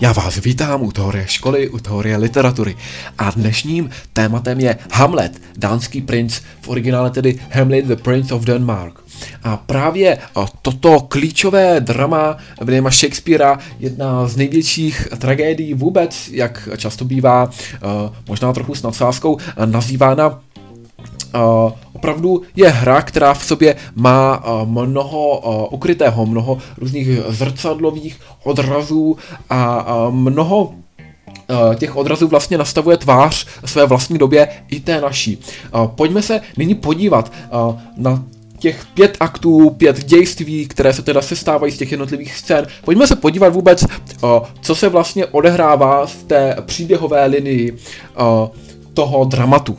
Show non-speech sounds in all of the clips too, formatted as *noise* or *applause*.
Já vás vítám u teorie školy, u teorie literatury a dnešním tématem je Hamlet, dánský princ, v originále tedy Hamlet the Prince of Denmark. A právě toto klíčové drama Williama Shakespearea, jedna z největších tragédií vůbec, jak často bývá, možná trochu s nadsázkou, nazývána Opravdu je hra, která v sobě má mnoho ukrytého, mnoho různých zrcadlových odrazů a mnoho těch odrazů vlastně nastavuje tvář své vlastní době i té naší. Pojďme se nyní podívat na těch pět aktů, pět dějství, které se teda sestávají z těch jednotlivých scén. Pojďme se podívat vůbec, co se vlastně odehrává v té příběhové linii toho dramatu.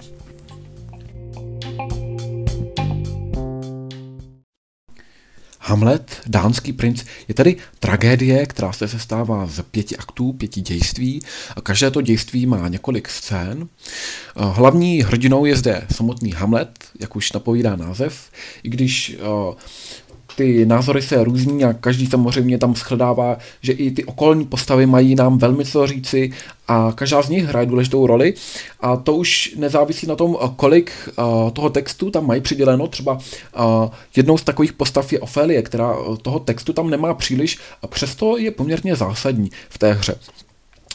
Hamlet, dánský princ, je tedy tragédie, která se sestává z pěti aktů, pěti dějství. Každé to dějství má několik scén. Hlavní hrdinou je zde samotný Hamlet, jak už napovídá název, i když ty názory se různí a každý samozřejmě tam shledává, že i ty okolní postavy mají nám velmi co říci a každá z nich hraje důležitou roli a to už nezávisí na tom, kolik uh, toho textu tam mají přiděleno. Třeba uh, jednou z takových postav je Ofélie, která toho textu tam nemá příliš a přesto je poměrně zásadní v té hře.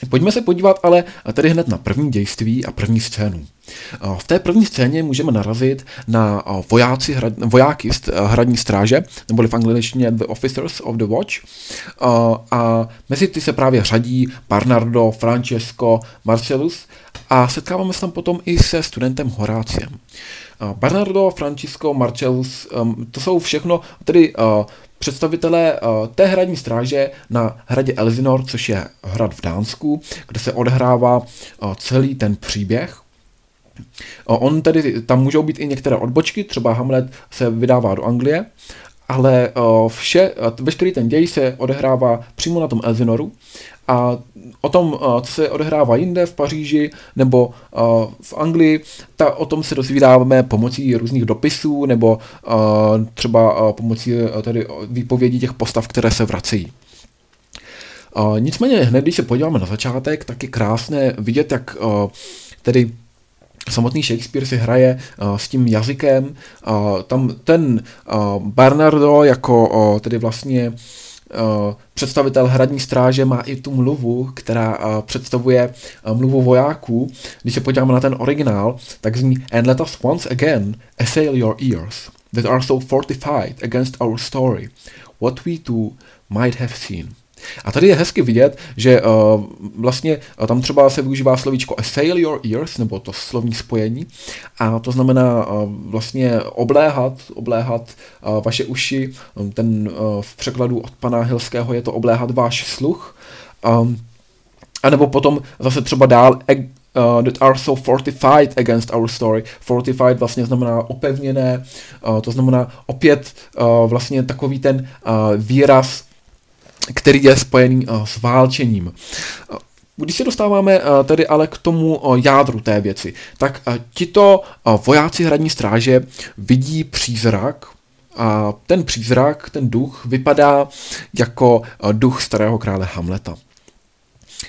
Pojďme se podívat ale tedy hned na první dějství a první scénu. V té první scéně můžeme narazit na vojáci, vojáky z hradní stráže, neboli v angličtině The Officers of the Watch. A mezi ty se právě řadí Bernardo, Francesco, Marcellus a setkáváme se tam potom i se studentem Horáciem. Bernardo, Francisco, Marcellus, um, to jsou všechno tedy představitelé uh, té hradní stráže na hradě Elsinor, což je hrad v Dánsku, kde se odehrává uh, celý ten příběh. Uh, on tedy, tam můžou být i některé odbočky, třeba Hamlet se vydává do Anglie, ale vše, veškerý ten děj se odehrává přímo na tom Elsinoru a o tom, co se odehrává jinde v Paříži nebo v Anglii, ta, o tom se dozvídáme pomocí různých dopisů nebo třeba pomocí tady výpovědí těch postav, které se vracejí. Nicméně hned, když se podíváme na začátek, tak je krásné vidět, jak tedy samotný Shakespeare si hraje uh, s tím jazykem. Uh, tam ten uh, Bernardo jako uh, tedy vlastně Eh, představitel hradní stráže má i tu mluvu, která uh, představuje uh, mluvu vojáků. Když se podíváme na ten originál, tak zní And let us once again assail your ears that are so fortified against our story, what we too might have seen. A tady je hezky vidět, že uh, vlastně uh, tam třeba se využívá slovíčko assail your ears, nebo to slovní spojení, a to znamená uh, vlastně obléhat, obléhat uh, vaše uši, um, ten uh, v překladu od pana Hilského je to obléhat váš sluch, um, a nebo potom zase třeba dál Uh, that are so fortified against our story. Fortified vlastně znamená opevněné, uh, to znamená opět uh, vlastně takový ten uh, výraz který je spojený uh, s válčením. Když se dostáváme uh, tedy ale k tomu jádru té věci, tak tito vojáci hradní stráže vidí přízrak, a ten přízrak, ten duch, vypadá jako duch starého krále Hamleta.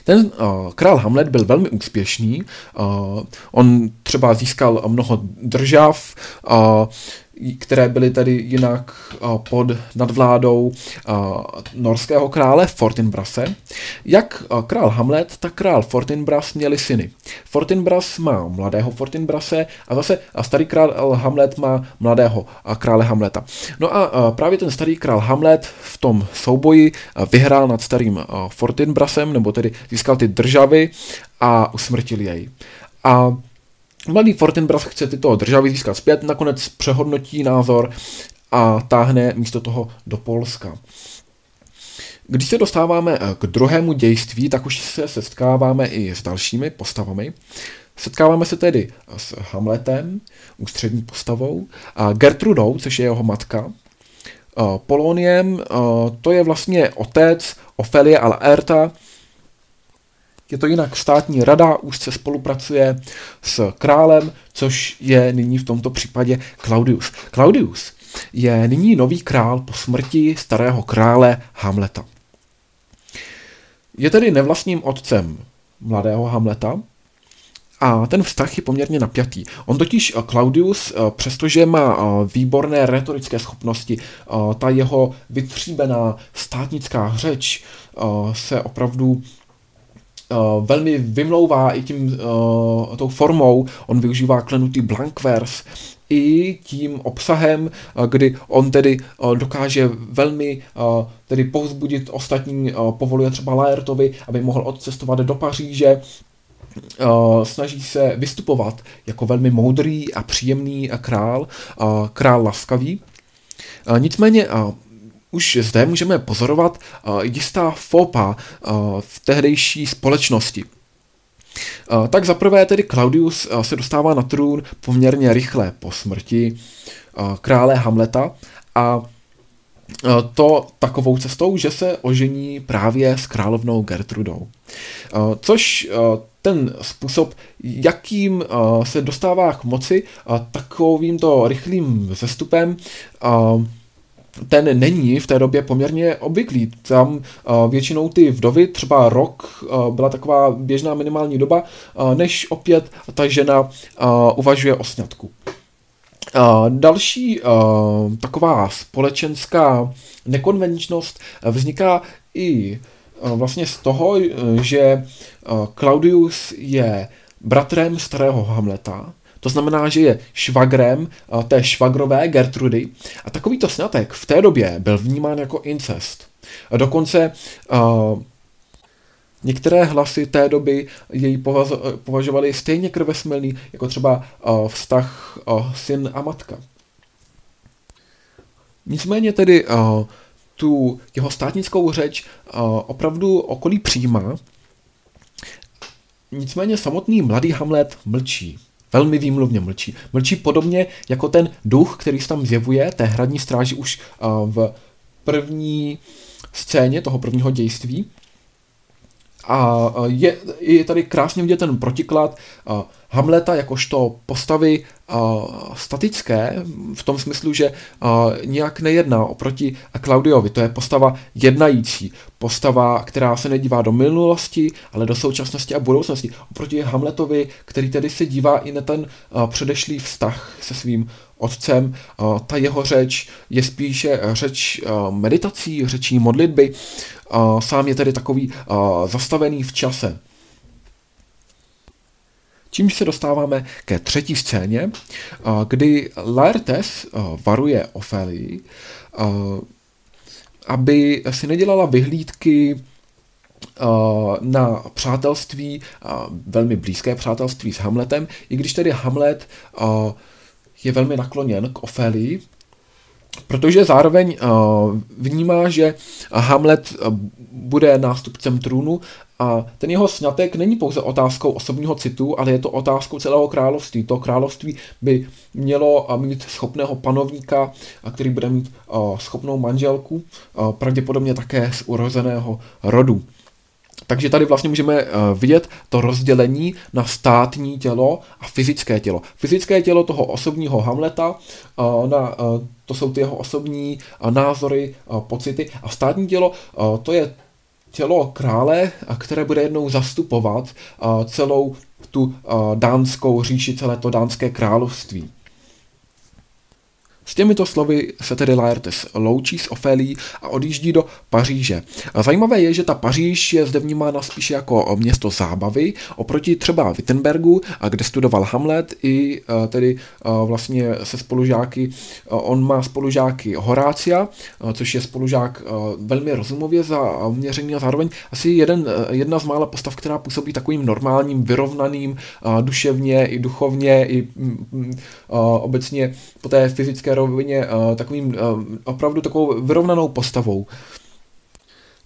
Ten uh, král Hamlet byl velmi úspěšný, uh, on třeba získal mnoho držav, uh, které byly tady jinak pod nadvládou norského krále Fortinbrase. Jak král Hamlet, tak král Fortinbras měli syny. Fortinbras má mladého Fortinbrase a zase starý král Hamlet má mladého krále Hamleta. No a právě ten starý král Hamlet v tom souboji vyhrál nad starým Fortinbrasem, nebo tedy získal ty državy a usmrtil jej. A Mladý Fortinbras chce tyto državy získat zpět, nakonec přehodnotí názor a táhne místo toho do Polska. Když se dostáváme eh, k druhému dějství, tak už se setkáváme i s dalšími postavami. Setkáváme se tedy s Hamletem, ústřední postavou, a Gertrudou, což je jeho matka, eh, Poloniem, eh, to je vlastně otec Ofelie a Laerta, je to jinak státní rada, úzce spolupracuje s králem, což je nyní v tomto případě Claudius. Claudius je nyní nový král po smrti starého krále Hamleta. Je tedy nevlastním otcem mladého Hamleta a ten vztah je poměrně napjatý. On totiž, eh, Claudius, eh, přestože má eh, výborné retorické schopnosti, ta jeho vytříbená státnická řeč se opravdu velmi vymlouvá i tím, tou formou, on využívá klenutý blankvers, i tím obsahem, kdy on tedy dokáže velmi tedy povzbudit ostatní, povoluje třeba Laertovi, aby mohl odcestovat do Paříže, snaží se vystupovat jako velmi moudrý a příjemný král, král laskavý. Nicméně už zde můžeme pozorovat jistá fopa v tehdejší společnosti. Tak zaprvé tedy Claudius se dostává na trůn poměrně rychle po smrti krále Hamleta a to takovou cestou, že se ožení právě s královnou Gertrudou. Což ten způsob, jakým se dostává k moci takovýmto rychlým zestupem, ten není v té době poměrně obvyklý. Tam většinou ty vdovy, třeba rok byla taková běžná minimální doba, než opět ta žena uvažuje o sňatku. Další taková společenská nekonvenčnost vzniká i vlastně z toho, že Claudius je bratrem starého Hamleta, to znamená, že je švagrem té švagrové Gertrudy a takovýto sňatek v té době byl vnímán jako incest. A dokonce uh, některé hlasy té doby jej považovali stejně krvesmelný, jako třeba uh, vztah uh, syn a matka. Nicméně tedy uh, tu jeho státnickou řeč uh, opravdu okolí přijímá, nicméně samotný mladý Hamlet mlčí. Velmi výmluvně mlčí. Mlčí podobně jako ten duch, který se tam zjevuje, té hradní stráži už uh, v první scéně toho prvního dějství. A je, je tady krásně vidět ten protiklad Hamleta jakožto postavy statické, v tom smyslu, že nijak nejedná oproti Claudiovi. To je postava jednající, postava, která se nedívá do minulosti, ale do současnosti a budoucnosti. Oproti Hamletovi, který tedy se dívá i na ten předešlý vztah se svým otcem. Uh, ta jeho řeč je spíše řeč uh, meditací, řečí modlitby. Sám je tedy takový zastavený v čase. Čímž se dostáváme ke třetí scéně, kdy Laertes varuje Ofélii, aby si nedělala vyhlídky na přátelství, velmi blízké přátelství s Hamletem, i když tedy Hamlet je velmi nakloněn k Ofélii, protože zároveň vnímá, že Hamlet bude nástupcem trůnu a ten jeho sňatek není pouze otázkou osobního citu, ale je to otázkou celého království. To království by mělo mít schopného panovníka, který bude mít schopnou manželku, pravděpodobně také z urozeného rodu. Takže tady vlastně můžeme vidět to rozdělení na státní tělo a fyzické tělo. Fyzické tělo toho osobního Hamleta, na, to jsou ty jeho osobní názory, pocity a státní tělo, to je tělo krále, které bude jednou zastupovat celou tu dánskou říši, celé to dánské království. S těmito slovy se tedy Laertes loučí s Ofélí a odjíždí do Paříže. Zajímavé je, že ta Paříž je zde vnímána spíše jako město zábavy, oproti třeba Wittenbergu, kde studoval Hamlet i e, tedy e, vlastně se spolužáky, e, on má spolužáky Horácia, což je spolužák velmi rozumově zaměřený a zároveň asi jeden, jedna z mála postav, která působí takovým normálním, vyrovnaným duševně i duchovně i obecně po té fyzické rovině uh, takovým uh, opravdu takovou vyrovnanou postavou.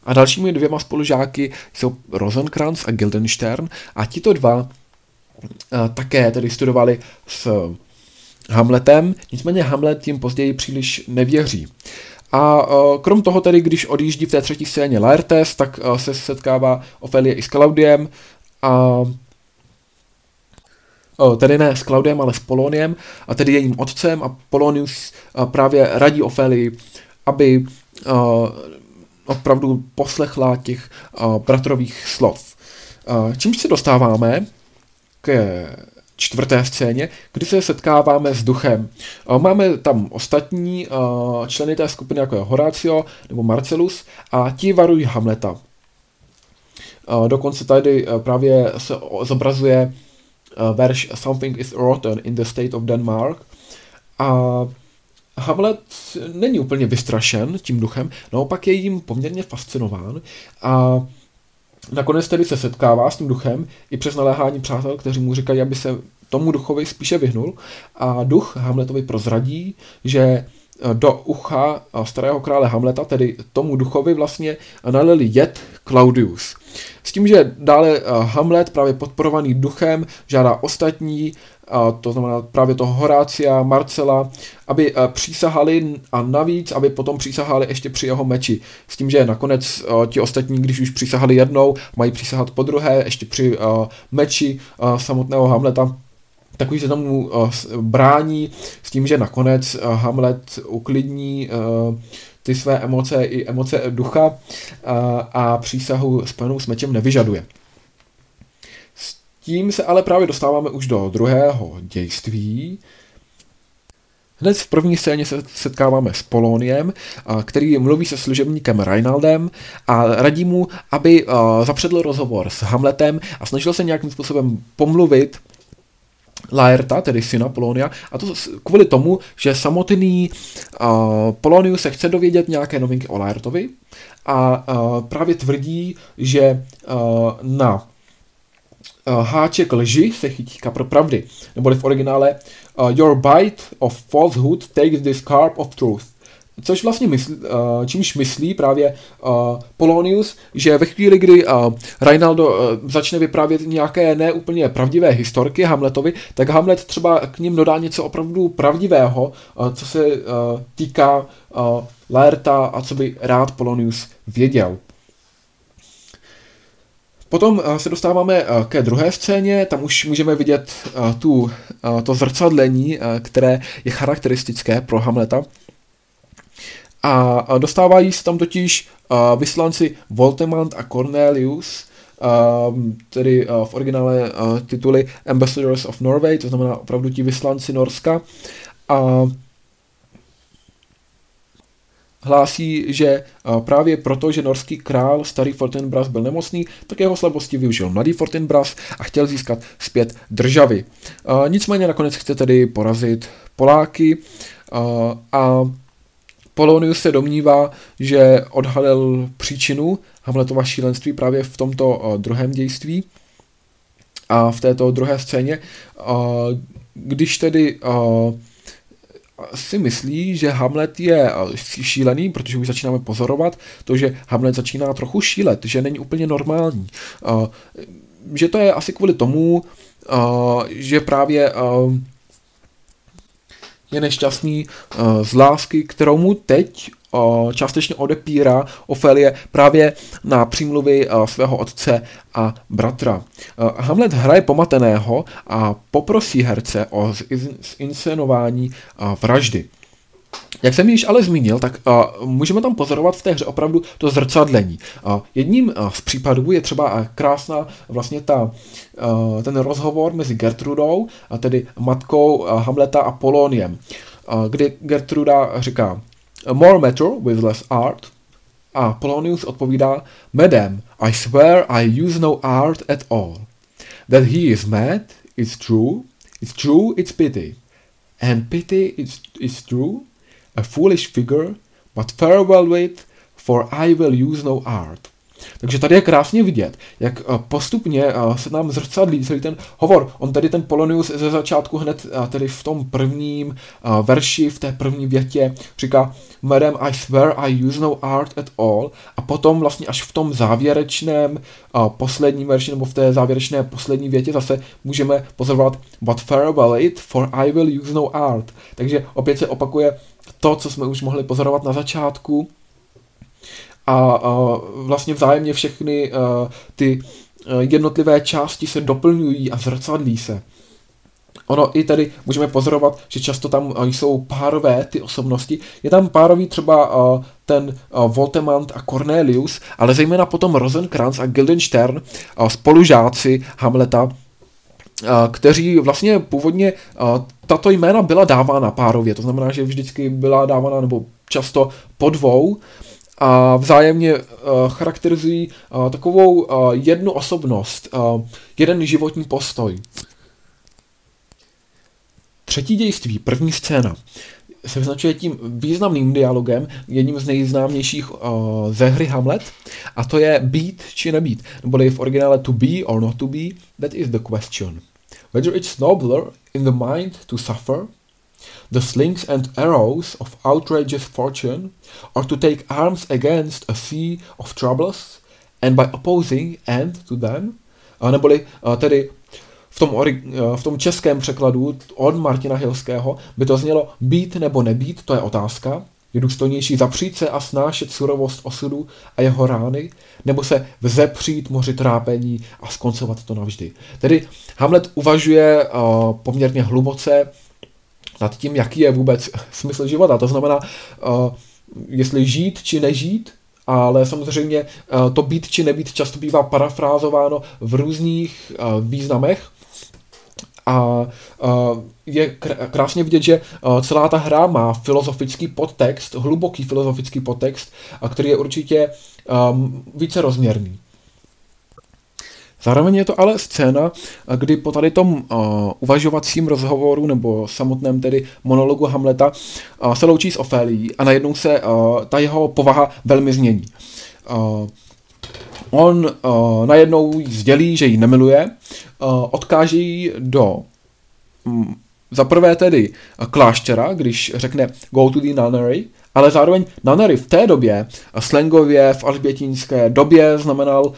A dalšími dvěma spolužáky jsou Rosenkranz a Guildenstern a tito dva uh, také tedy studovali s Hamletem, nicméně Hamlet jim později příliš nevěří. A krom toho tedy, když odjíždí v té třetí scéně Laertes, tak se setkává Ofelie i s Claudiem a tedy ne s Klaudiem, ale s Poloniem, a tedy jejím otcem a Polonius právě radí Ofélii, aby opravdu poslechla těch bratrových slov. Čímž se dostáváme k čtvrté scéně, kdy se setkáváme s duchem. Máme tam ostatní členy té skupiny, jako je Horatio nebo Marcellus, a ti varují Hamleta. Dokonce tady právě se zobrazuje verš Something is rotten in the state of Denmark. A Hamlet není úplně vystrašen tím duchem, naopak je jim poměrně fascinován a nakonec tedy se setkává s tím duchem i přes naléhání přátel, kteří mu říkají, aby se tomu duchovi spíše vyhnul a duch Hamletovi prozradí, že do ucha starého krále Hamleta, tedy tomu duchovi vlastně nalili jed Claudius. S tím, že dále Hamlet, právě podporovaný duchem, žádá ostatní, to znamená právě toho Horácia, Marcela, aby přísahali a navíc, aby potom přísahali ještě při jeho meči. S tím, že nakonec ti ostatní, když už přísahali jednou, mají přísahat po druhé, ještě při meči samotného Hamleta, takový se tomu uh, brání s tím, že nakonec uh, Hamlet uklidní uh, ty své emoce i emoce ducha uh, a přísahu spojenou s mečem nevyžaduje. S tím se ale právě dostáváme už do druhého dějství, Hned v první scéně se setkáváme s Poloniem, který mluví se služebníkem Reinaldem a radí mu, aby zapředl rozhovor s Hamletem a snažil se nějakým způsobem pomluvit Laerta, tedy syna Polonia, a to kvůli tomu, že samotný uh, Polonius se chce dovědět nějaké novinky o Laertovi a uh, právě tvrdí, že uh, na uh, háček lži se chytí kapr pravdy, neboli v originále uh, Your bite of falsehood takes the scarp of truth. Což vlastně myslí, uh, čímž myslí právě uh, Polonius, že ve chvíli, kdy uh, Reinaldo uh, začne vyprávět nějaké neúplně pravdivé historky Hamletovi, tak Hamlet třeba k ním dodá něco opravdu pravdivého, uh, co se uh, týká uh, Laerta a co by rád Polonius věděl. Potom se dostáváme ke druhé scéně, tam už můžeme vidět tu, to zrcadlení, které je charakteristické pro Hamleta. A dostávají se tam totiž vyslanci Voltemant a Cornelius, uh, tedy v originále tituly Ambassadors of Norway, to znamená opravdu ti vyslanci Norska. A hlásí, že právě proto, že norský král starý Fortinbras byl nemocný, tak jeho slabosti využil mladý Fortinbras a chtěl získat zpět državy. Nicméně nakonec chce tedy porazit Poláky a Polonius se domnívá, že odhalil příčinu Hamletova šílenství právě v tomto uh, druhém dějství a v této druhé scéně, uh, když tedy uh, si myslí, že Hamlet je šílený, protože už začínáme pozorovat to, že Hamlet začíná trochu šílet, že není úplně normální. Že to je asi kvůli tomu, že právě je nešťastný uh, z lásky, kterou mu teď uh, částečně odepírá Ofélie právě na přímluvy uh, svého otce a bratra. Hamlet hraje pomateného a poprosí herce o zinscenování vraždy. Jak jsem již ale zmínil, tak uh, můžeme tam pozorovat v té hře opravdu to zrcadlení. Uh, jedním uh, z případů je třeba krásná vlastně ta, uh, ten rozhovor mezi Gertrudou, a tedy matkou uh, Hamleta a Poloniem, uh, kdy Gertruda říká More matter with less art, a Polonius odpovídá Madam, I swear I use no art at all. That he is mad, is true, it's true, it's pity. And pity is, is true, a foolish figure, but farewell with, for I will use no art. Takže tady je krásně vidět, jak eh, postupně eh, se nám zrcadlí celý ten hovor. On tady ten Polonius ze začátku hned eh, tedy v tom prvním verši, v té první větě říká Madam, I swear I use no art at all a potom vlastně až v tom závěrečném posledním verši nebo v té závěrečné poslední větě zase můžeme pozorovat But farewell it, for I will use no art. Takže opět se opakuje to, co jsme už mohli pozorovat na začátku, a, vlastně vzájemně všechny ty jednotlivé části se doplňují a zrcadlí se. ono i tady můžeme pozorovat, že často tam jsou párové ty osobnosti. Je tam párový třeba ten Voltemant a Cornelius, ale zejména potom Rosencrantz a Guildenstern, spolužáci Hamleta, kteří vlastně původně tato jména byla dávána párově, to znamená, že vždycky byla dávána nebo často po dvou. A vzájemně charakterizují takovou jednu osobnost, jeden životní postoj. Třetí dějství, první scéna, se vyznačuje tím významným dialogem, jedním z nejznámějších uh, ze hry Hamlet, a to je být či nebýt, neboli v originále to be or not to be, that is the question. Whether it's nobler in the mind to suffer, the slings and arrows of outrageous fortune, or to take arms against a sea of troubles, and by opposing end to them, a neboli uh, tedy v tom, ori, v tom českém překladu od Martina Hilského by to znělo být nebo nebýt, to je otázka. Je důstojnější zapřít se a snášet surovost osudu a jeho rány, nebo se vzepřít moři trápení a skoncovat to navždy. Tedy Hamlet uvažuje uh, poměrně hluboce nad tím, jaký je vůbec *laughs* smysl života. To znamená, uh, jestli žít či nežít, ale samozřejmě uh, to být či nebýt často bývá parafrázováno v různých významech a je krásně vidět, že celá ta hra má filozofický podtext, hluboký filozofický podtext, který je určitě více rozměrný. Zároveň je to ale scéna, kdy po tady tom uh, uvažovacím rozhovoru nebo samotném tedy monologu Hamleta uh, se loučí s Ofélií a najednou se uh, ta jeho povaha velmi změní. Uh, On uh, najednou jí sdělí, že ji nemiluje, uh, odkáže ji do um, za prvé tedy kláštera, když řekne go to the nunnery, ale zároveň nunnery v té době, slangově v alžbětínské době znamenal uh,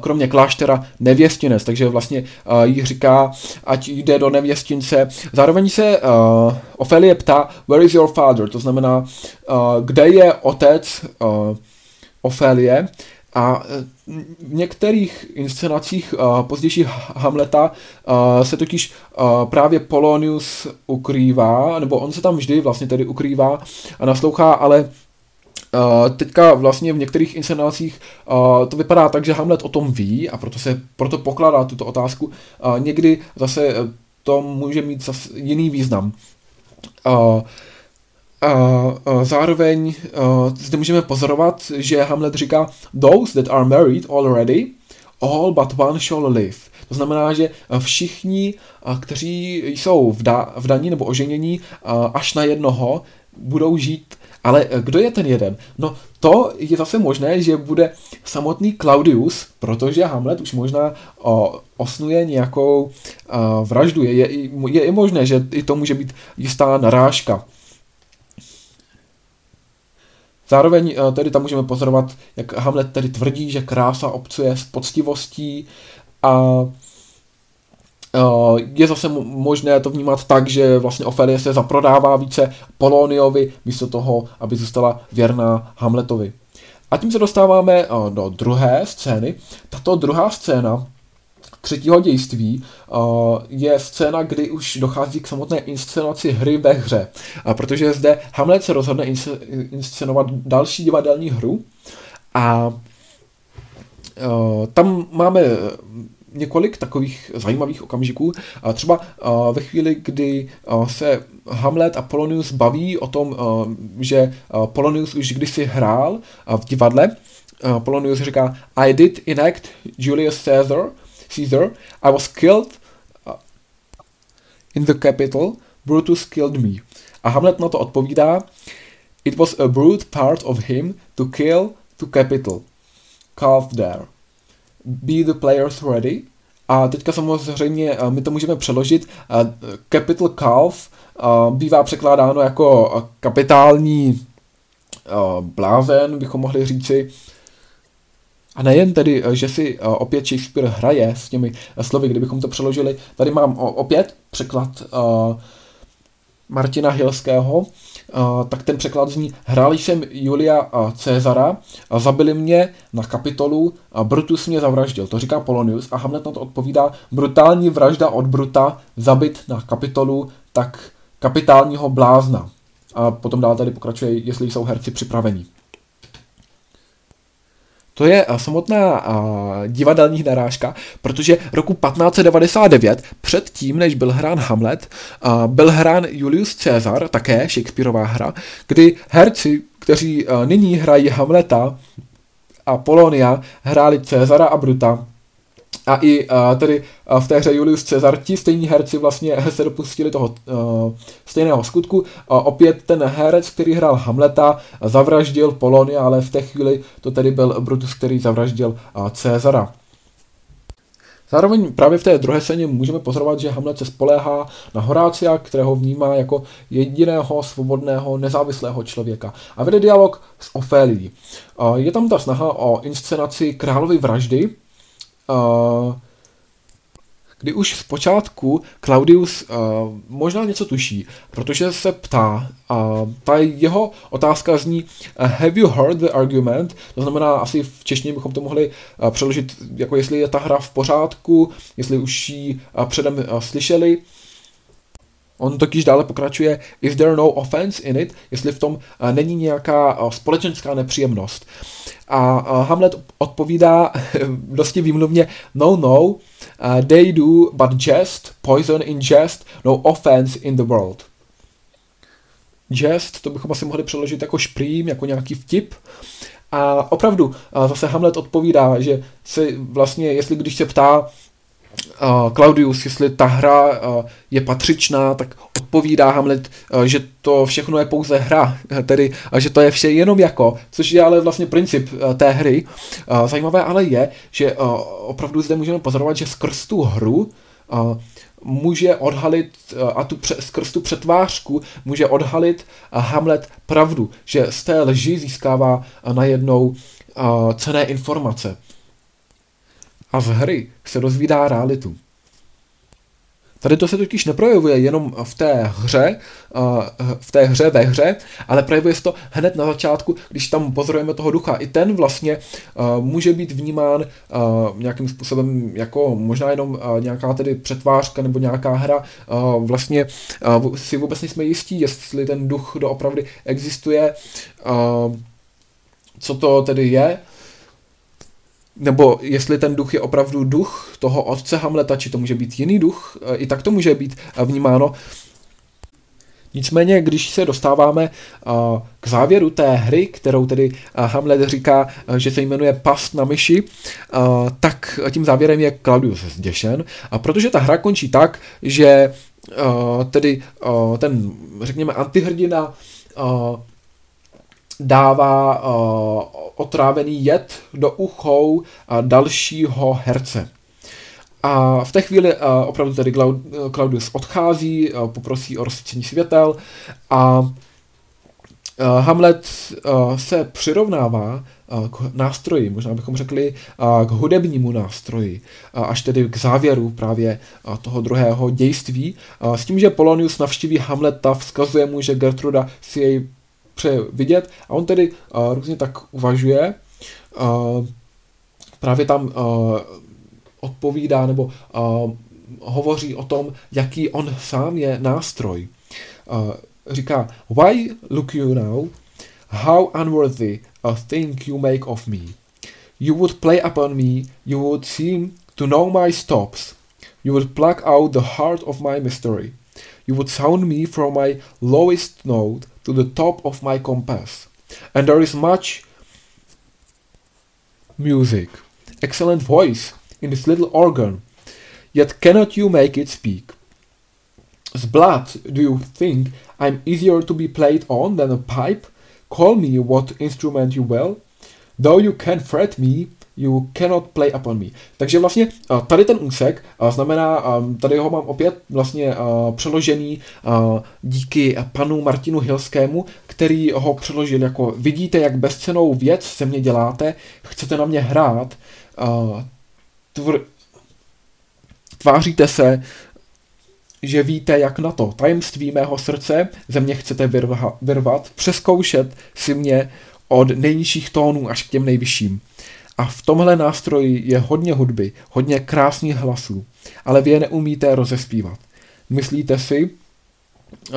kromě kláštera nevěstinec, takže vlastně uh, jí říká, ať jde do nevěstince. Zároveň se uh, Ofelie ptá, where is your father, to znamená, uh, kde je otec uh, Ofelie a e, v některých inscenacích pozdějších Hamleta se totiž právě Polonius ukrývá, nebo on se tam vždy vlastně tedy ukrývá a naslouchá, ale teďka vlastně v některých inscenacích to vypadá tak, že Hamlet o tom ví a proto se proto pokládá tuto otázku. Někdy zase to může mít zase jiný význam. Uh, a, zároveň zde můžeme pozorovat, že Hamlet říká Those that are married already, all but one shall live. To znamená, že všichni, kteří jsou vda, vdaní nebo oženění až na jednoho, budou žít. Ale kdo je ten jeden? No to je zase možné, že bude samotný Claudius, protože Hamlet už možná o, osnuje nějakou vraždu. Je, je, je i možné, že i to může být jistá narážka. Zároveň eh, tedy tam můžeme pozorovat, jak Hamlet tedy tvrdí, že krása obcuje s poctivostí a eh, je zase možné to vnímat tak, že vlastně Ofelie se zaprodává více Poloniovi, místo toho, aby zůstala věrná Hamletovi. A tím se dostáváme eh, do druhé scény. Tato druhá scéna třetího dějství uh, je scéna, kdy už dochází k samotné inscenaci hry ve hře. Protože zde Hamlet se rozhodne inscenovat další divadelní hru a uh, tam máme několik takových zajímavých okamžiků. Třeba uh, ve chvíli, kdy se Hamlet a Polonius baví o tom, že Polonius už kdysi hrál v divadle, Polonius říká I did enact Julius Caesar Caesar, I was killed uh, in the capital, Brutus killed me. A Hamlet na to odpovídá, it was a brute part of him to kill to capital. Calf there. Be the players ready? A teďka samozřejmě uh, my to můžeme přeložit. Uh, capital calf bývá překládáno jako kapitální blázen, bychom mohli říci. A nejen tedy, eh, že si eh, opět Shakespeare hraje s těmi eh, slovy, kdybychom to přeložili, tady mám opět překlad Martina Hilského, tak ten překlad zní Hráli jsem Julia Cezara, zabili mě na kapitolu, a Brutus mě zavraždil. To říká Polonius a Hamlet na to odpovídá brutální vražda od Bruta, zabit na kapitolu, tak kapitálního blázna. A potom dál tady pokračuje, jestli jsou herci připraveni. To je samotná divadelní narážka, protože roku 1599, před tím, než byl hrán Hamlet, byl hrán Julius Caesar, také Shakespeareová hra, kdy herci, kteří nyní hrají Hamleta a Polonia, hráli Cezara a Bruta, a i uh, tedy uh, v té hře Julius Caesar ti stejní herci vlastně se dopustili toho uh, stejného skutku. Uh, opět ten herec, který hrál Hamleta, zavraždil Polonia, ale v té chvíli to tedy byl Brutus, který zavraždil uh, Cezara. Zároveň právě v té druhé scéně můžeme pozorovat, že Hamlet se spoléhá na Horácia, kterého vnímá jako jediného svobodného, nezávislého člověka. A vede dialog s Ofélií. Je tam ta snaha o inscenaci královy vraždy, uh, kdy už z počátku Claudius uh, možná něco tuší, protože se ptá, uh, ta jeho otázka zní Have you heard the argument? To znamená, asi v češtině bychom to mohli uh, přeložit, jako jestli je ta hra v pořádku, jestli už ji uh, předem uh, slyšeli. On totiž dále pokračuje, is there no offense in it, jestli v tom uh, není nějaká uh, společenská nepříjemnost. A uh, Hamlet odpovídá *laughs* dosti výmluvně, no, no, they do but jest, poison in jest, no offense in the world. Jest, to bychom asi mohli přeložit jako šprým, jako nějaký vtip. A opravdu, zase Hamlet odpovídá, že si vlastně, jestli když se ptá, uh, Claudius, jestli ta hra uh, je patřičná, tak odpovídá Hamlet, uh, že to všechno je pouze hra, tedy a že to je vše jenom jako, což je ale vlastně princip té hry. Zajímavé ale je, že opravdu zde můžeme pozorovat, že skrz tu hru může odhalit, a tu pře, skrz tu přetvářku může odhalit Hamlet pravdu, že z té lži získává najednou cené informace a z hry se dozvídá realitu. Tady to se totiž neprojevuje jenom v té hře, v té hře ve hře, ale projevuje se to hned na začátku, když tam pozorujeme toho ducha. I ten vlastně může být vnímán nějakým způsobem jako možná jenom nějaká tedy přetvářka nebo nějaká hra. Vlastně si vůbec nejsme jistí, jestli ten duch doopravdy existuje, co to tedy je, nebo jestli ten duch je opravdu duch toho otce Hamleta, či to může být jiný duch, e, i tak to může být e, vnímáno. Nicméně, když se dostáváme e, k závěru té hry, kterou tedy Hamlet říká, že se jmenuje Past na myši, tak tím závěrem je Claudius zděšen, protože ta hra končí tak, že tedy ten, řekněme, antihrdina dává uh, otrávený jed do uchou uh, dalšího herce. A v té chvíli uh, opravdu tedy Claudius odchází, uh, poprosí o rozsvícení světel a uh, Hamlet uh, se přirovnává uh, k nástroji, možná bychom řekli uh, k hudebnímu nástroji, uh, až tedy k závěru právě uh, toho druhého dějství, uh, s tím, že Polonius navštíví Hamleta, vzkazuje mu, že Gertruda si jej přeje vidět a on tedy uh, různě tak uvažuje, uh, právě tam uh, odpovídá nebo uh, hovoří o tom, jaký on sám je nástroj. Uh, říká, why look you now, how unworthy a thing you make of me. You would play upon me, you would seem to know my stops. You would pluck out the heart of my mystery. You would sound me from my lowest note to the top of my compass. And there is much music, excellent voice in this little organ, yet cannot you make it speak? Blood, do you think I'm easier to be played on than a pipe? Call me what instrument you will. Though you can fret me, You cannot play upon me. Takže vlastně tady ten úsek znamená, tady ho mám opět vlastně přeložený díky panu Martinu Hilskému, který ho přeložil jako vidíte, jak bezcenou věc se mě děláte, chcete na mě hrát, tvr, tváříte se, že víte, jak na to. Tajemství mého srdce ze mě chcete vyrva, vyrvat, přeskoušet si mě od nejnižších tónů až k těm nejvyšším. A v tomhle nástroji je hodně hudby, hodně krásných hlasů, ale vy je neumíte rozespívat. Myslíte si,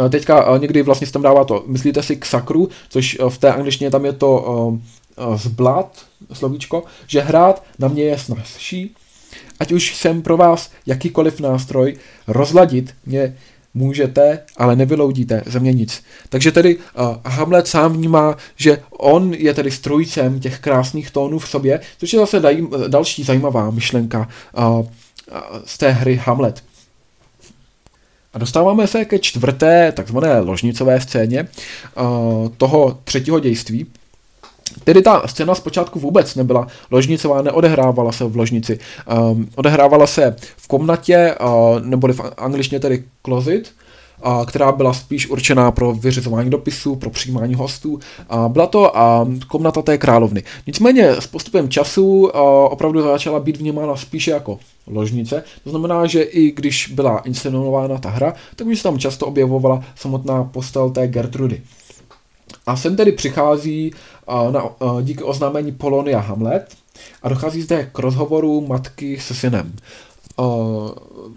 teďka někdy vlastně tam dává to, myslíte si k sakru, což v té angličtině tam je to zblat, slovíčko, že hrát na mě je snazší, ať už jsem pro vás jakýkoliv nástroj, rozladit mě můžete, ale nevyloudíte ze mě nic. Takže tedy uh, Hamlet sám vnímá, že on je tedy strojcem těch krásných tónů v sobě, což je zase daj, další zajímavá myšlenka uh, z té hry Hamlet. A dostáváme se ke čtvrté takzvané ložnicové scéně uh, toho třetího dějství, Tedy ta scéna zpočátku vůbec nebyla ložnicová, neodehrávala se v ložnici. Um, odehrávala se v komnatě, uh, neboli v angličtině tedy closet, uh, která byla spíš určená pro vyřizování dopisů, pro přijímání hostů. Uh, byla to uh, komnata té královny. Nicméně s postupem času uh, opravdu začala být vnímána spíše jako ložnice. To znamená, že i když byla inscenována ta hra, tak už se tam často objevovala samotná postel té Gertrudy. A sem tedy přichází na, díky oznámení Polonia Hamlet a dochází zde k rozhovoru matky se synem.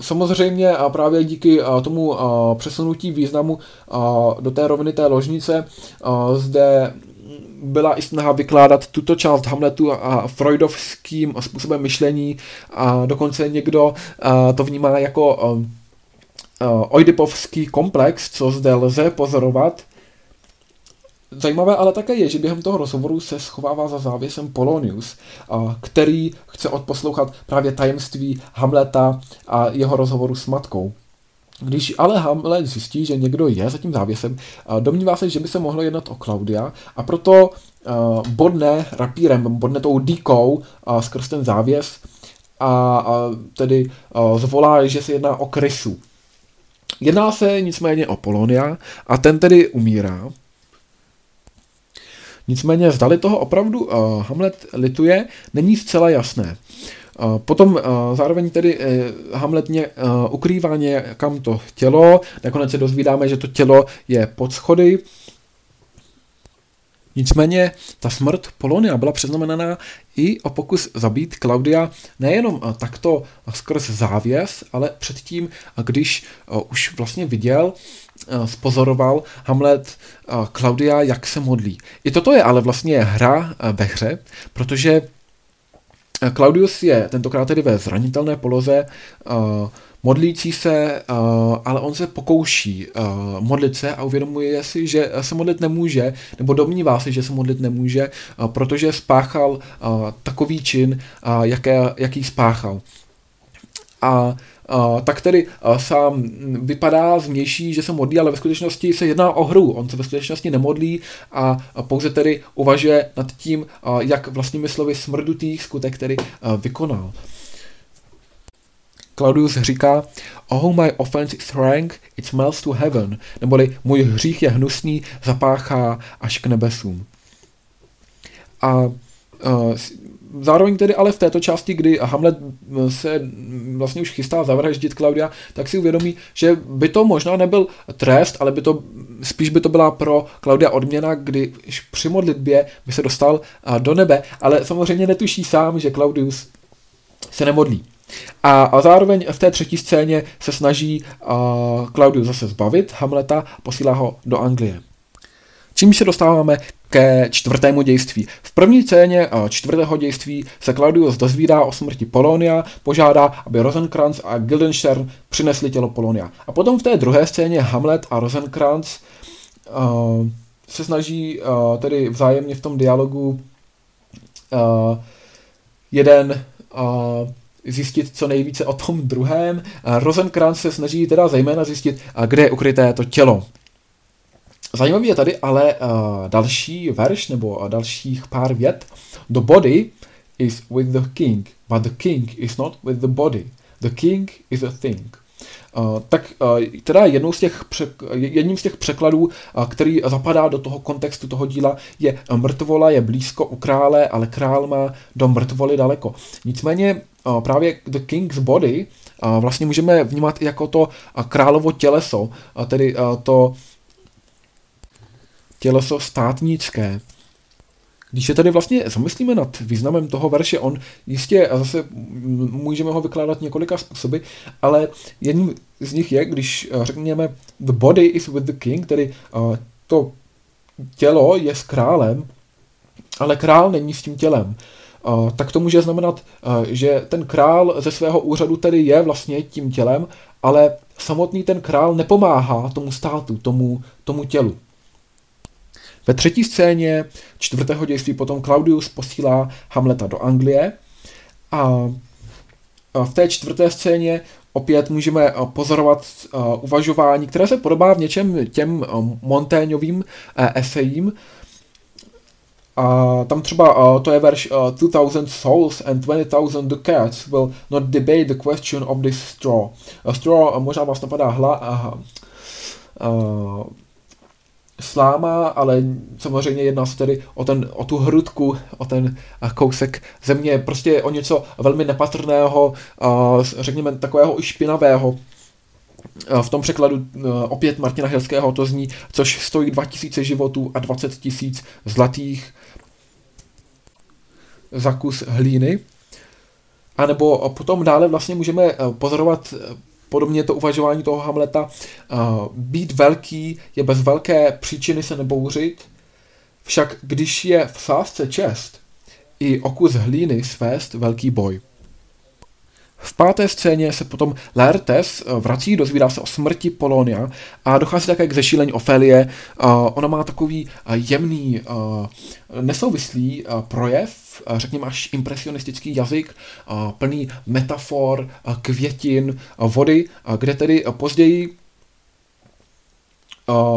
Samozřejmě a právě díky tomu přesunutí významu do té roviny té ložnice zde byla i snaha vykládat tuto část Hamletu a freudovským způsobem myšlení a dokonce někdo to vnímá jako oidipovský komplex, co zde lze pozorovat Zajímavé ale také je, že během toho rozhovoru se schovává za závěsem Polonius, který chce odposlouchat právě tajemství Hamleta a jeho rozhovoru s matkou. Když ale Hamlet zjistí, že někdo je za tím závěsem, domnívá se, že by se mohlo jednat o Klaudia a proto bodne rapírem, bodne tou dýkou skrz ten závěs a tedy zvolá, že se jedná o Krysu. Jedná se nicméně o Polonia a ten tedy umírá Nicméně zdali toho opravdu uh, Hamlet lituje, není zcela jasné. Uh, potom uh, zároveň tedy uh, Hamlet ně, uh, ukrývá někam to tělo, nakonec se dozvídáme, že to tělo je pod schody, Nicméně ta smrt Polonia byla přeznamenaná i o pokus zabít Klaudia nejenom takto skrz závěs, ale předtím, když už vlastně viděl, spozoroval Hamlet Klaudia, jak se modlí. I toto je ale vlastně hra ve hře, protože Claudius je tentokrát tedy ve zranitelné poloze, modlící se, ale on se pokouší modlit se a uvědomuje si, že se modlit nemůže, nebo domnívá se, že se modlit nemůže, protože spáchal takový čin, jaké, jaký spáchal. A Tak tedy sám vypadá zvnější, že se modlí, ale ve skutečnosti se jedná o hru. On se ve skutečnosti nemodlí a, pouze tedy uvažuje nad tím, jak vlastními slovy smrdutých skutek tedy vykonal. Claudius říká, Oh my offense is rank, it smells to heaven, neboli můj hřích je hnusný, zapáchá až k nebesům. A uh, zároveň tedy ale v této části, kdy Hamlet se vlastně už chystá zavraždit Klaudia, tak si uvědomí, že by to možná nebyl trest, ale by to, spíš by to byla pro Klaudia odměna, kdy při modlitbě by se dostal do nebe, ale samozřejmě netuší sám, že Claudius se nemodlí. A, a zároveň v té třetí scéně se snaží uh, Claudius zase zbavit Hamleta, posílá ho do Anglie. Čím se dostáváme ke čtvrtému dějství. V první scéně čtvrtého dějství se Claudius dozvídá o smrti Polonia, požádá, aby Rosencrantz a Guildenstern přinesli tělo Polonia. A potom v té druhé scéně Hamlet a Rosencrantz uh, se snaží uh, tedy vzájemně v tom dialogu uh, jeden uh, zjistit co nejvíce o tom druhém. Uh, Rosencrantz se snaží teda zejména zjistit, kde je ukryté to tělo. Zajímavý je tady ale uh, další verš nebo uh, dalších pár vět. The body is with the king, but the king is not with the body. The king is a thing. Uh, tak uh, teda jednou z těch jedním z těch překladů, uh, který zapadá do toho kontextu toho díla, je mrtvola je blízko u krále, ale král má do mrtvoly daleko. Nicméně právě The King's Body vlastně můžeme vnímat jako to královo těleso, tedy to těleso státnické. Když se tady vlastně zamyslíme nad významem toho verše, on jistě, a zase můžeme ho vykládat několika způsoby, ale jedním z nich je, když řekněme the body is with the king, tedy to tělo je s králem, ale král není s tím tělem. Tak to může znamenat, že ten král ze svého úřadu tedy je vlastně tím tělem, ale samotný ten král nepomáhá tomu státu, tomu, tomu tělu. Ve třetí scéně čtvrtého dějství potom Claudius posílá Hamleta do Anglie a v té čtvrté scéně opět můžeme pozorovat uvažování, které se podobá v něčem těm Montaignovým e, esejím, a tam třeba to je verš uh, 2000 souls and 20,000 ducats will not debate the question of this straw. Uh, straw možná vás napadá hla, uh, sláma, ale samozřejmě jedná se tedy o, ten, o tu hrudku, o ten kousek země, prostě o něco velmi nepatrného, řekněme takového i špinavého. V tom překladu opět Martina Hilského to zní, což stojí 2000 životů a 20 tisíc zlatých za kus hlíny. A nebo potom dále vlastně můžeme pozorovat podobně to uvažování toho Hamleta, uh, být velký je bez velké příčiny se nebouřit, však když je v sásce čest, i okus hlíny svést velký boj. V páté scéně se potom Laertes eh, vrací, dozvídá se o smrti Polonia a dochází také k zešílení Ofélie. Eh, ona má takový eh, jemný, nesouvislý projev, řekněme až impresionistický jazyk, plný metafor, květin, vody, kde tedy později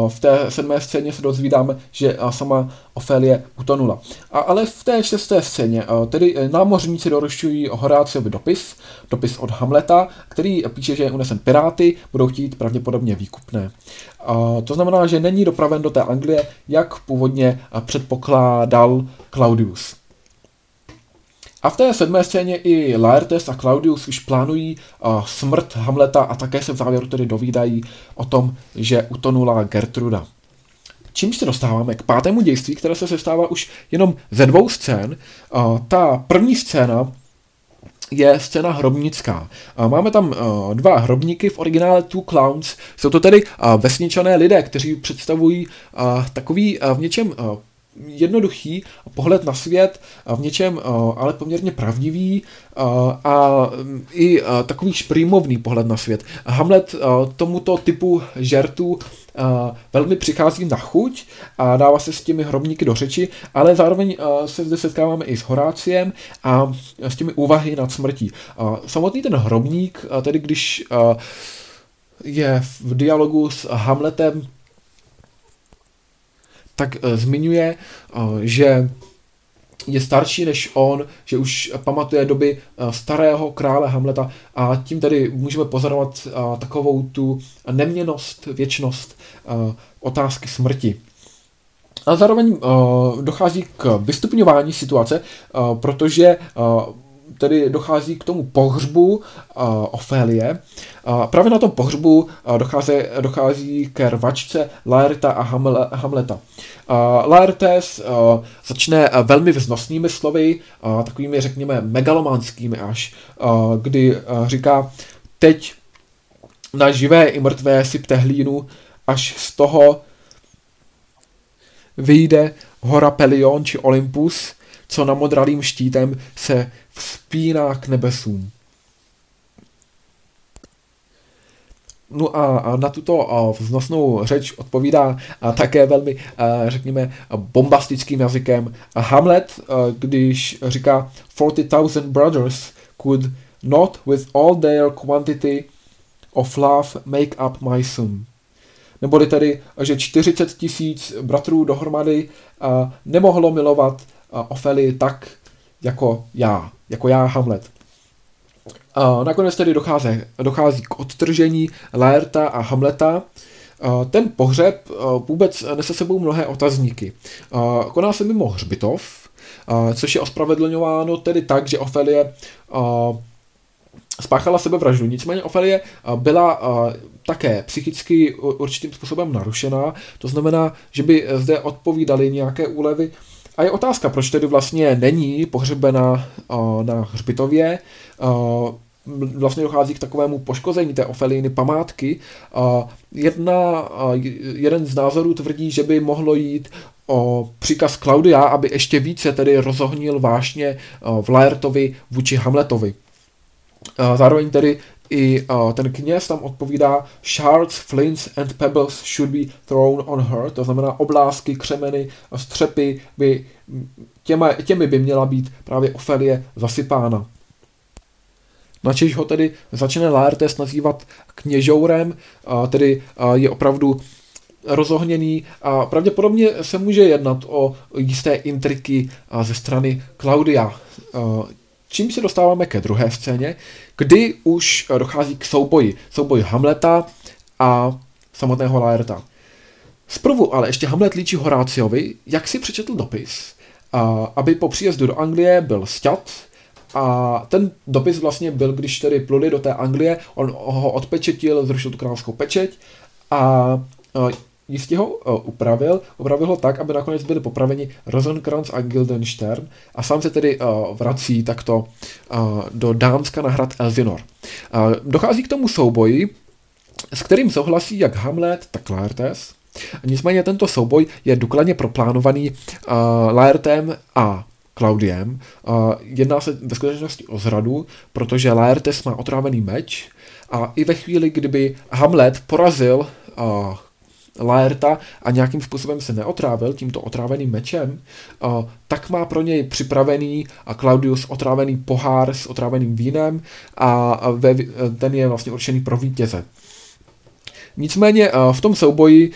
v té sedmé scéně se dozvídáme, že sama Ofélie utonula. A ale v té šesté scéně tedy e, námořníci doručují Horáciovi dopis, dopis od Hamleta, který píše, že je unesen piráty, budou chtít pravděpodobně výkupné. To znamená, že není dopraven do té Anglie, jak původně předpokládal Claudius. A v té sedmé scéně i Laertes a Claudius už plánují smrt Hamleta a také se v závěru tedy dovídají o tom, že utonula Gertruda. Čímž se dostáváme k pátému dějství, které se sestává už jenom ze dvou scén. Ta první scéna je scéna hrobnická. Máme tam dva hrobníky v originále Two Clowns. Jsou to tedy vesničané lidé, kteří představují takový v něčem jednoduchý pohled na svět, v něčem ale poměrně pravdivý a i takový šprýmovný pohled na svět. Hamlet tomuto typu žertů velmi přichází na chuť a dává se s těmi hrobníky do řeči, ale zároveň se zde setkáváme i s Horáciem a s těmi úvahy nad smrtí. Samotný ten hrobník, tedy když je v dialogu s Hamletem tak uh, zmiňuje, uh, že je starší než on, že už pamatuje doby uh, starého krále Hamleta a tím tedy můžeme pozorovat takovou tu neměnost, věčnost otázky smrti. A zároveň dochází k vystupňování situace, protože tedy dochází k tomu pohřbu Ofélie. Právě na tom pohřbu dochází, dochází ke rvačce Laerta a Hamle, Hamleta. Laertes začne velmi vznosnými slovy, takovými, řekněme, megalománskými až, kdy říká, teď na živé i mrtvé sypte hlínu, až z toho vyjde hora Pelion či Olympus, co na modralým štítem se vzpíná k nebesům. No a na tuto vznosnou řeč odpovídá také velmi, řekněme, bombastickým jazykem Hamlet, když říká 40,000 brothers could not with all their quantity of love make up my son. Neboli tedy, že 40 tisíc bratrů dohromady nemohlo milovat Ofeli tak, jako já, jako já Hamlet. A nakonec tedy dochází, dochází k odtržení Laerta a Hamleta. Ten pohřeb vůbec nese sebou mnohé otazníky. Koná se mimo hřbitov, což je ospravedlňováno tedy tak, že Ofelie spáchala sebevraždu. Nicméně Ofelie byla také psychicky určitým způsobem narušená, to znamená, že by zde odpovídaly nějaké úlevy. A je otázka, proč tedy vlastně není pohřbena na hřbitově, vlastně dochází k takovému poškození té Ofeliny památky. Jedna, jeden z názorů tvrdí, že by mohlo jít o příkaz Klaudia, aby ještě více tedy rozohnil vášně v Laertovi vůči Hamletovi. Zároveň tedy i uh, ten kněz tam odpovídá Shards, flints and pebbles should be thrown on her, to znamená oblásky, křemeny, střepy by těma, těmi by měla být právě Ofelie zasypána. Načež ho tedy začne Laertes nazývat kněžourem, uh, tedy uh, je opravdu rozohněný a pravděpodobně se může jednat o jisté intriky ze strany Klaudia. Čím se dostáváme ke druhé scéně, kdy už dochází k souboji. Souboji Hamleta a samotného Laerta. Zprvu ale ještě Hamlet líčí Horáciovi, jak si přečetl dopis, a aby po příjezdu do Anglie byl sťat a ten dopis vlastně byl, když tedy pluli do té Anglie, on ho odpečetil, zrušil tu královskou pečeť a jistě ho uh, upravil, upravil ho tak, aby nakonec byli popraveni Rosencrantz a Guildenstern a sám se tedy uh, vrací takto uh, do Dánska na hrad Elsinor. Uh, dochází k tomu souboji, s kterým souhlasí jak Hamlet, tak Laertes. Nicméně tento souboj je důkladně proplánovaný Laertem a Claudiem. Jedná se ve skutečnosti o zradu, protože Laertes má otrávený meč a i ve chvíli, kdyby Hamlet porazil Laerta a nějakým způsobem se neotrávil tímto otráveným mečem, tak má pro něj připravený a Claudius otrávený pohár s otráveným vínem a ten je vlastně určený pro vítěze. Nicméně v tom souboji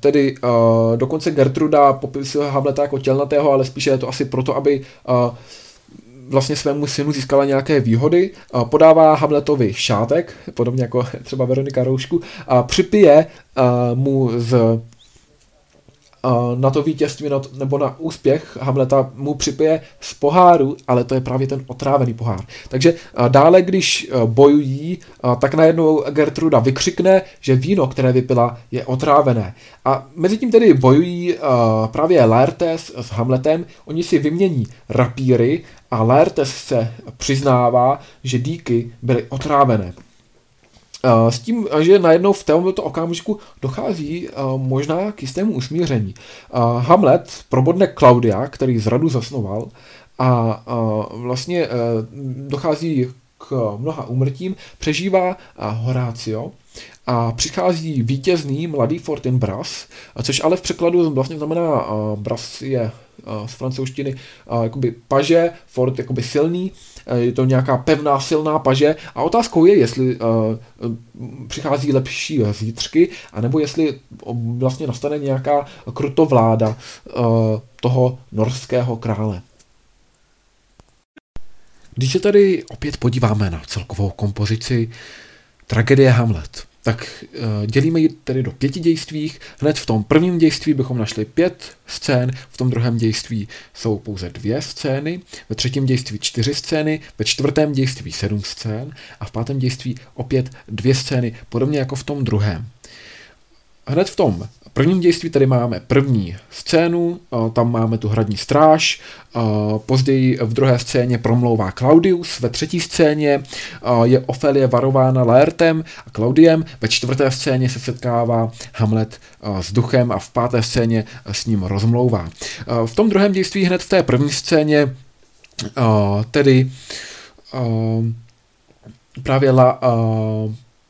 tedy dokonce Gertruda popisuje Hamleta jako tělnatého, ale spíše je to asi proto, aby vlastně svému synu získala nějaké výhody, podává Hamletovi šátek, podobně jako *laughs* třeba Veronika Roušku, a připije mu z na to vítězství nebo na úspěch Hamleta mu připije z poháru, ale to je právě ten otrávený pohár. Takže dále, když bojují, tak najednou Gertruda vykřikne, že víno, které vypila, je otrávené. A mezi tím tedy bojují právě Laertes s Hamletem, oni si vymění rapíry a Laertes se přiznává, že díky byly otrávené. S tím, že najednou v tomto okamžiku dochází možná k jistému usmíření. Hamlet probodne Klaudia, který zradu zasnoval, a vlastně e, dochází k mnoha úmrtím, přežívá Horácio a přichází vítězný mladý Fortinbras, což ale v překladu vlastně znamená, Bras je z francouzštiny jakoby paže, Fort jakoby silný, je to nějaká pevná, silná paže a otázkou je, jestli přichází lepší zítřky, anebo jestli vlastně nastane nějaká krutovláda toho norského krále. Když se tady opět podíváme na celkovou kompozici tragédie Hamlet, tak uh, dělíme ji tedy do pěti dějstvích. Hned v tom prvním dějství bychom našli pět scén, v tom druhém dějství jsou pouze dvě scény, ve třetím dějství čtyři scény, ve čtvrtém dějství sedm scén a v pátém dějství opět dvě scény, podobně jako v tom druhém. Hned v tom prvním dějství tady máme první scénu, tam máme tu hradní stráž, později v druhé scéně promlouvá Claudius, ve třetí scéně je Ofelie varována Laertem a Claudiem, ve čtvrté scéně se setkává Hamlet s duchem a v páté scéně s ním rozmlouvá. V tom druhém dějství hned v té první scéně tedy právě La,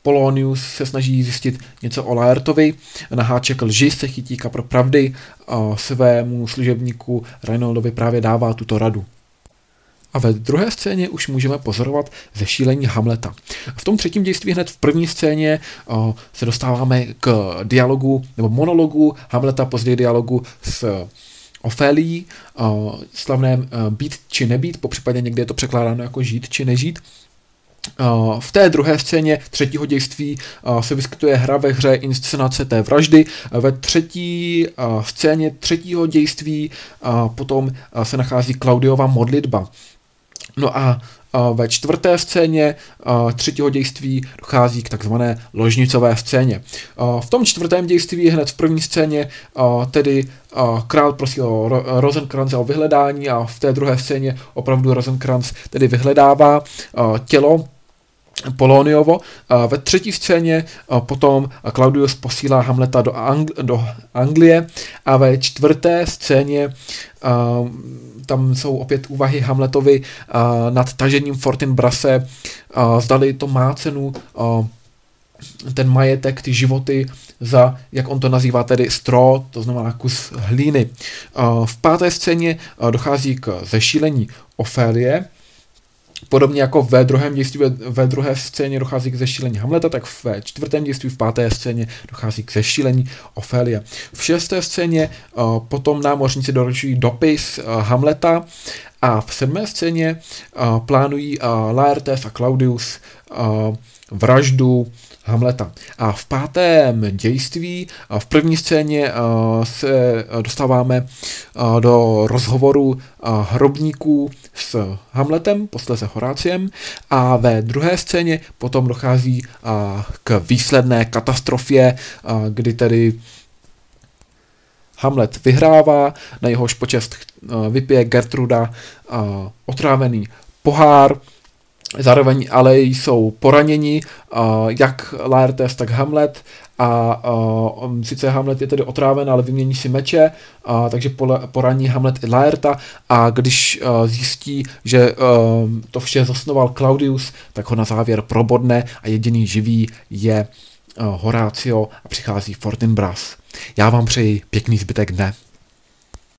Polonius se snaží zjistit něco o Laertovi, na háček lži se chytí kapro pravdy a svému služebníku Reinoldovi právě dává tuto radu. A ve druhé scéně už můžeme pozorovat zešílení Hamleta. V tom třetím dějství hned v první scéně o, se dostáváme k dialogu nebo monologu Hamleta, později dialogu s Ofelií, slavném být či nebýt, po případě někdy je to překládáno jako žít či nežít. V té druhé scéně třetího dějství se vyskytuje hra ve hře inscenace té vraždy. Ve třetí scéně třetího dějství potom se nachází Klaudiova modlitba. No a ve čtvrté scéně třetího dějství dochází k takzvané ložnicové scéně. V tom čtvrtém dějství hned v první scéně tedy král prosí o Rosenkrantz o vyhledání a v té druhé scéně opravdu Rosenkrantz tedy vyhledává tělo Poloniovo. Ve třetí scéně potom Claudius posílá Hamleta do, Angl- do Anglie a ve čtvrté scéně tam jsou opět úvahy Hamletovi nad tažením Fortinbrase. Zdali to má cenu ten majetek, ty životy za, jak on to nazývá, tedy stro, to znamená kus hlíny. V páté scéně dochází k zešílení Ofélie, Podobně jako ve druhém dějství, ve druhé scéně dochází k zešílení Hamleta, tak ve čtvrtém dějství, v páté scéně dochází k zešílení Ofélie. V šesté scéně uh, potom námořníci doručují dopis uh, Hamleta a v sedmé scéně uh, plánují Laertes a Claudius vraždu Hamleta. A v pátém dějství, v první scéně se dostáváme do rozhovoru hrobníků s Hamletem, posléze Horáciem a ve druhé scéně potom dochází k výsledné katastrofě, kdy tedy Hamlet vyhrává, na jehož počest vypije Gertruda otrávený pohár, Zároveň ale jsou poraněni, jak Laertes, tak Hamlet a uh, sice Hamlet je tedy otráven, ale vymění si meče, uh, takže poraní Hamlet i Laerta a když uh, zjistí, že uh, to vše zasnoval Claudius, tak ho na závěr probodne a jediný živý je uh, Horácio a přichází Fortinbras. Já vám přeji pěkný zbytek dne.